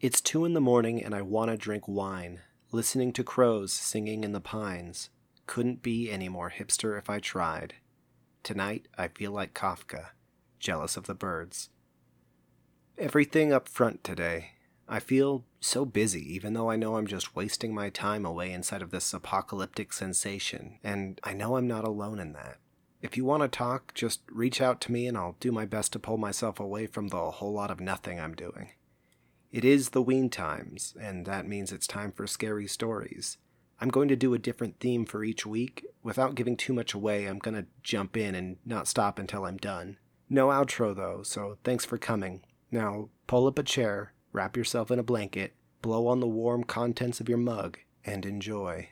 It's two in the morning and I want to drink wine, listening to crows singing in the pines. Couldn't be any more hipster if I tried. Tonight I feel like Kafka, jealous of the birds. Everything up front today. I feel so busy, even though I know I'm just wasting my time away inside of this apocalyptic sensation, and I know I'm not alone in that. If you want to talk, just reach out to me and I'll do my best to pull myself away from the whole lot of nothing I'm doing. It is the wean times, and that means it's time for scary stories. I'm going to do a different theme for each week. Without giving too much away, I'm going to jump in and not stop until I'm done. No outro though, so thanks for coming. Now, pull up a chair, wrap yourself in a blanket, blow on the warm contents of your mug, and enjoy.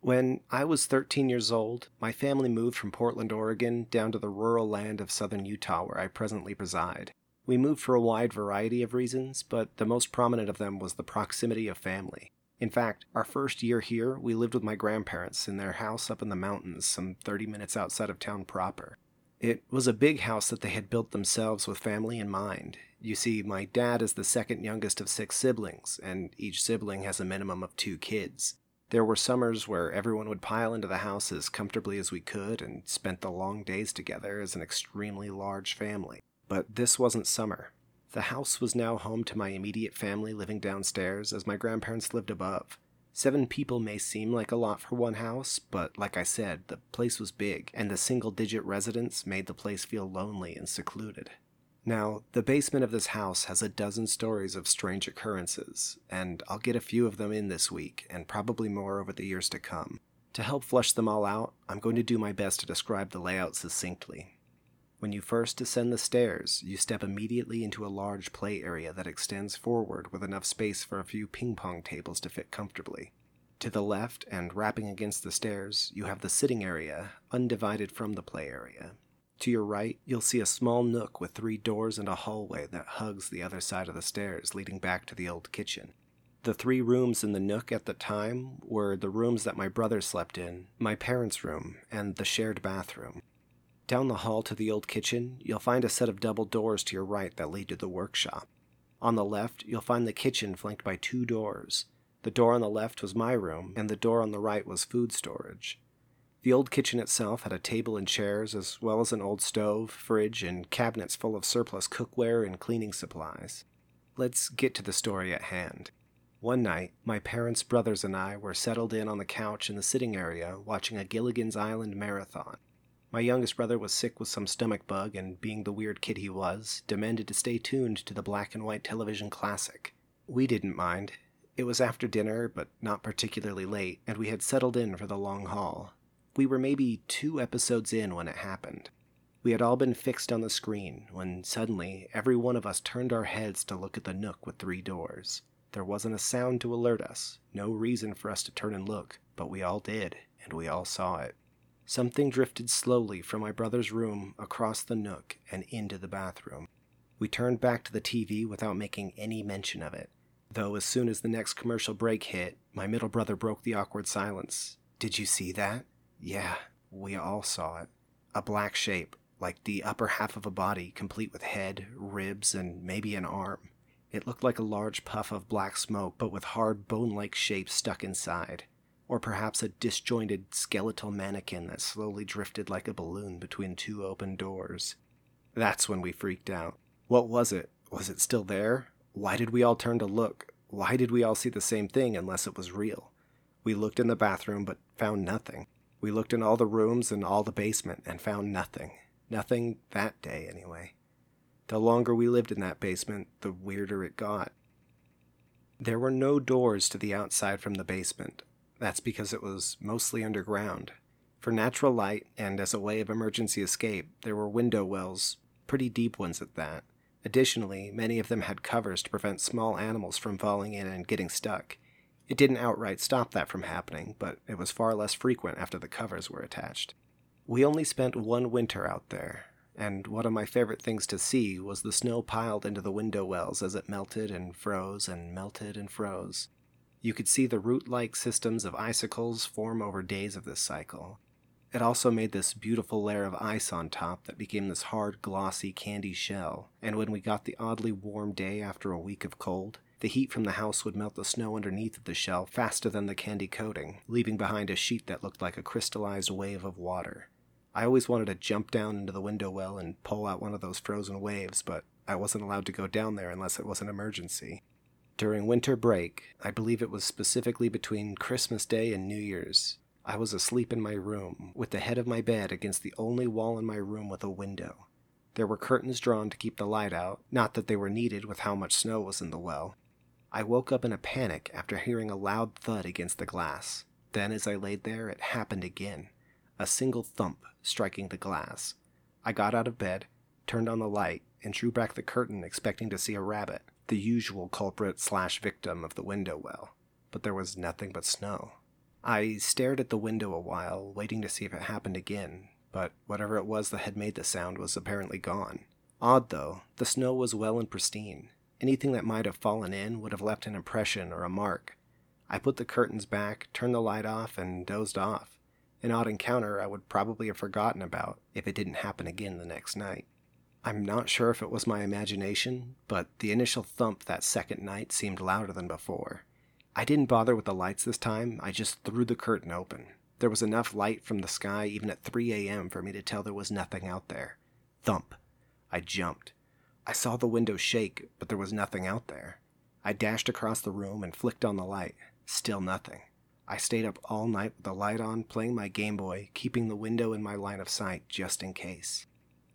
When I was 13 years old, my family moved from Portland, Oregon, down to the rural land of southern Utah where I presently reside. We moved for a wide variety of reasons, but the most prominent of them was the proximity of family. In fact, our first year here, we lived with my grandparents in their house up in the mountains, some 30 minutes outside of town proper. It was a big house that they had built themselves with family in mind. You see, my dad is the second youngest of six siblings, and each sibling has a minimum of two kids. There were summers where everyone would pile into the house as comfortably as we could and spent the long days together as an extremely large family. But this wasn't summer. The house was now home to my immediate family living downstairs, as my grandparents lived above. Seven people may seem like a lot for one house, but like I said, the place was big, and the single digit residents made the place feel lonely and secluded. Now, the basement of this house has a dozen stories of strange occurrences, and I'll get a few of them in this week, and probably more over the years to come. To help flush them all out, I'm going to do my best to describe the layout succinctly. When you first descend the stairs, you step immediately into a large play area that extends forward with enough space for a few ping pong tables to fit comfortably. To the left, and wrapping against the stairs, you have the sitting area, undivided from the play area. To your right, you'll see a small nook with three doors and a hallway that hugs the other side of the stairs leading back to the old kitchen. The three rooms in the nook at the time were the rooms that my brother slept in, my parents' room, and the shared bathroom. Down the hall to the old kitchen, you'll find a set of double doors to your right that lead to the workshop. On the left, you'll find the kitchen flanked by two doors. The door on the left was my room, and the door on the right was food storage. The old kitchen itself had a table and chairs, as well as an old stove, fridge, and cabinets full of surplus cookware and cleaning supplies. Let's get to the story at hand. One night, my parents, brothers, and I were settled in on the couch in the sitting area watching a Gilligan's Island marathon. My youngest brother was sick with some stomach bug, and being the weird kid he was, demanded to stay tuned to the black and white television classic. We didn't mind. It was after dinner, but not particularly late, and we had settled in for the long haul. We were maybe two episodes in when it happened. We had all been fixed on the screen when suddenly every one of us turned our heads to look at the nook with three doors. There wasn't a sound to alert us, no reason for us to turn and look, but we all did, and we all saw it. Something drifted slowly from my brother's room across the nook and into the bathroom. We turned back to the TV without making any mention of it, though as soon as the next commercial break hit, my middle brother broke the awkward silence. Did you see that? Yeah, we all saw it. A black shape, like the upper half of a body, complete with head, ribs, and maybe an arm. It looked like a large puff of black smoke, but with hard bone like shapes stuck inside or perhaps a disjointed skeletal mannequin that slowly drifted like a balloon between two open doors. That's when we freaked out. What was it? Was it still there? Why did we all turn to look? Why did we all see the same thing unless it was real? We looked in the bathroom but found nothing. We looked in all the rooms and all the basement and found nothing. Nothing that day, anyway. The longer we lived in that basement, the weirder it got. There were no doors to the outside from the basement, that's because it was mostly underground. For natural light and as a way of emergency escape, there were window wells, pretty deep ones at that. Additionally, many of them had covers to prevent small animals from falling in and getting stuck. It didn't outright stop that from happening, but it was far less frequent after the covers were attached. We only spent one winter out there, and one of my favorite things to see was the snow piled into the window wells as it melted and froze and melted and froze. You could see the root like systems of icicles form over days of this cycle. It also made this beautiful layer of ice on top that became this hard, glossy candy shell, and when we got the oddly warm day after a week of cold, the heat from the house would melt the snow underneath of the shell faster than the candy coating, leaving behind a sheet that looked like a crystallized wave of water. I always wanted to jump down into the window well and pull out one of those frozen waves, but I wasn't allowed to go down there unless it was an emergency. During winter break, I believe it was specifically between Christmas Day and New Year's, I was asleep in my room, with the head of my bed against the only wall in my room with a window. There were curtains drawn to keep the light out, not that they were needed with how much snow was in the well. I woke up in a panic after hearing a loud thud against the glass. Then, as I laid there, it happened again a single thump striking the glass. I got out of bed, turned on the light, and drew back the curtain expecting to see a rabbit, the usual culprit slash victim of the window well. But there was nothing but snow. I stared at the window a while, waiting to see if it happened again, but whatever it was that had made the sound was apparently gone. Odd though, the snow was well and pristine. Anything that might have fallen in would have left an impression or a mark. I put the curtains back, turned the light off, and dozed off. An odd encounter I would probably have forgotten about if it didn't happen again the next night. I'm not sure if it was my imagination, but the initial thump that second night seemed louder than before. I didn't bother with the lights this time, I just threw the curtain open. There was enough light from the sky even at 3 a.m. for me to tell there was nothing out there. Thump. I jumped. I saw the window shake, but there was nothing out there. I dashed across the room and flicked on the light. Still nothing. I stayed up all night with the light on, playing my Game Boy, keeping the window in my line of sight just in case.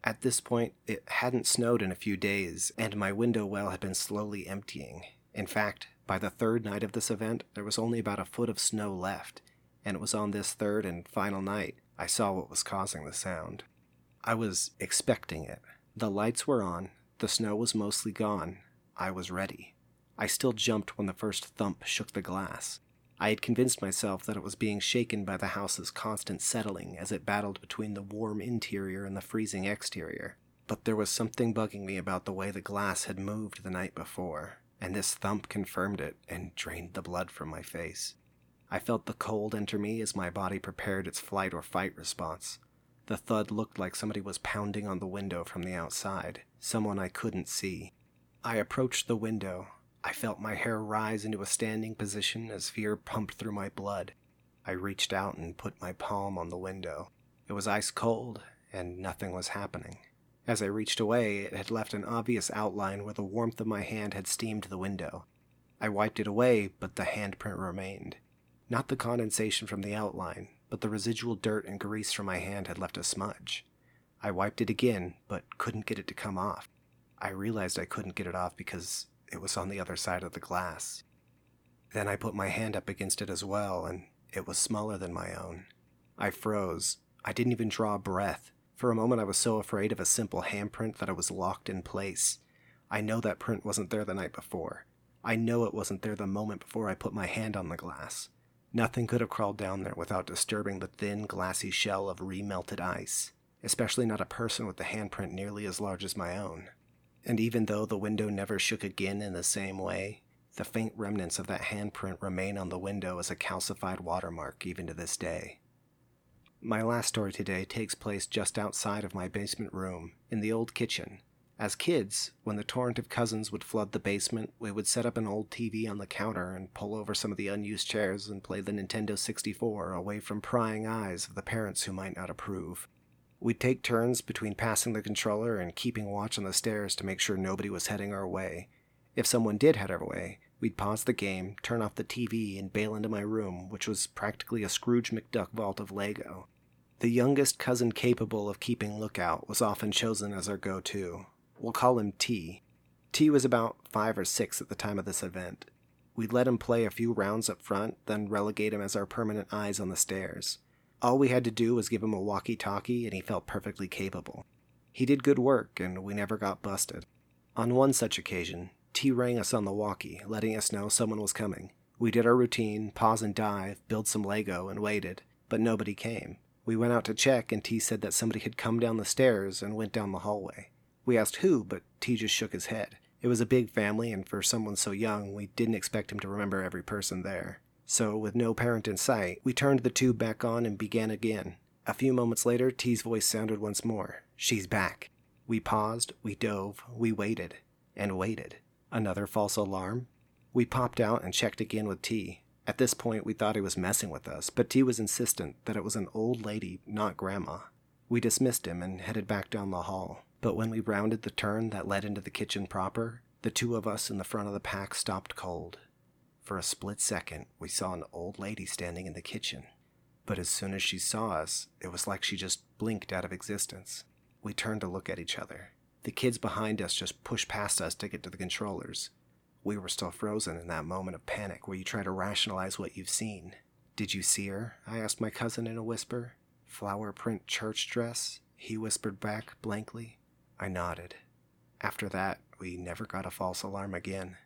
At this point, it hadn't snowed in a few days, and my window well had been slowly emptying. In fact, by the third night of this event, there was only about a foot of snow left, and it was on this third and final night I saw what was causing the sound. I was expecting it. The lights were on, the snow was mostly gone. I was ready. I still jumped when the first thump shook the glass. I had convinced myself that it was being shaken by the house's constant settling as it battled between the warm interior and the freezing exterior. But there was something bugging me about the way the glass had moved the night before, and this thump confirmed it and drained the blood from my face. I felt the cold enter me as my body prepared its flight or fight response. The thud looked like somebody was pounding on the window from the outside, someone I couldn't see. I approached the window. I felt my hair rise into a standing position as fear pumped through my blood. I reached out and put my palm on the window. It was ice cold, and nothing was happening. As I reached away, it had left an obvious outline where the warmth of my hand had steamed the window. I wiped it away, but the handprint remained. Not the condensation from the outline, but the residual dirt and grease from my hand had left a smudge. I wiped it again, but couldn't get it to come off. I realized I couldn't get it off because it was on the other side of the glass. Then I put my hand up against it as well, and it was smaller than my own. I froze. I didn't even draw a breath. For a moment, I was so afraid of a simple handprint that I was locked in place. I know that print wasn't there the night before. I know it wasn't there the moment before I put my hand on the glass. Nothing could have crawled down there without disturbing the thin, glassy shell of remelted ice, especially not a person with a handprint nearly as large as my own. And even though the window never shook again in the same way, the faint remnants of that handprint remain on the window as a calcified watermark even to this day. My last story today takes place just outside of my basement room, in the old kitchen, as kids, when the torrent of cousins would flood the basement, we would set up an old TV on the counter and pull over some of the unused chairs and play the Nintendo 64 away from prying eyes of the parents who might not approve. We'd take turns between passing the controller and keeping watch on the stairs to make sure nobody was heading our way. If someone did head our way, we'd pause the game, turn off the TV, and bail into my room, which was practically a Scrooge McDuck vault of Lego. The youngest cousin capable of keeping lookout was often chosen as our go to, We'll call him T. T was about five or six at the time of this event. We'd let him play a few rounds up front, then relegate him as our permanent eyes on the stairs. All we had to do was give him a walkie talkie, and he felt perfectly capable. He did good work, and we never got busted. On one such occasion, T rang us on the walkie, letting us know someone was coming. We did our routine, pause and dive, build some Lego, and waited, but nobody came. We went out to check, and T said that somebody had come down the stairs and went down the hallway. We asked who, but T just shook his head. It was a big family, and for someone so young, we didn't expect him to remember every person there. So, with no parent in sight, we turned the tube back on and began again. A few moments later, T's voice sounded once more. She's back. We paused, we dove, we waited, and waited. Another false alarm? We popped out and checked again with T. At this point, we thought he was messing with us, but T was insistent that it was an old lady, not Grandma. We dismissed him and headed back down the hall. But when we rounded the turn that led into the kitchen proper, the two of us in the front of the pack stopped cold. For a split second, we saw an old lady standing in the kitchen. But as soon as she saw us, it was like she just blinked out of existence. We turned to look at each other. The kids behind us just pushed past us to get to the controllers. We were still frozen in that moment of panic where you try to rationalize what you've seen. Did you see her? I asked my cousin in a whisper. Flower print church dress? He whispered back blankly. I nodded. After that, we never got a false alarm again.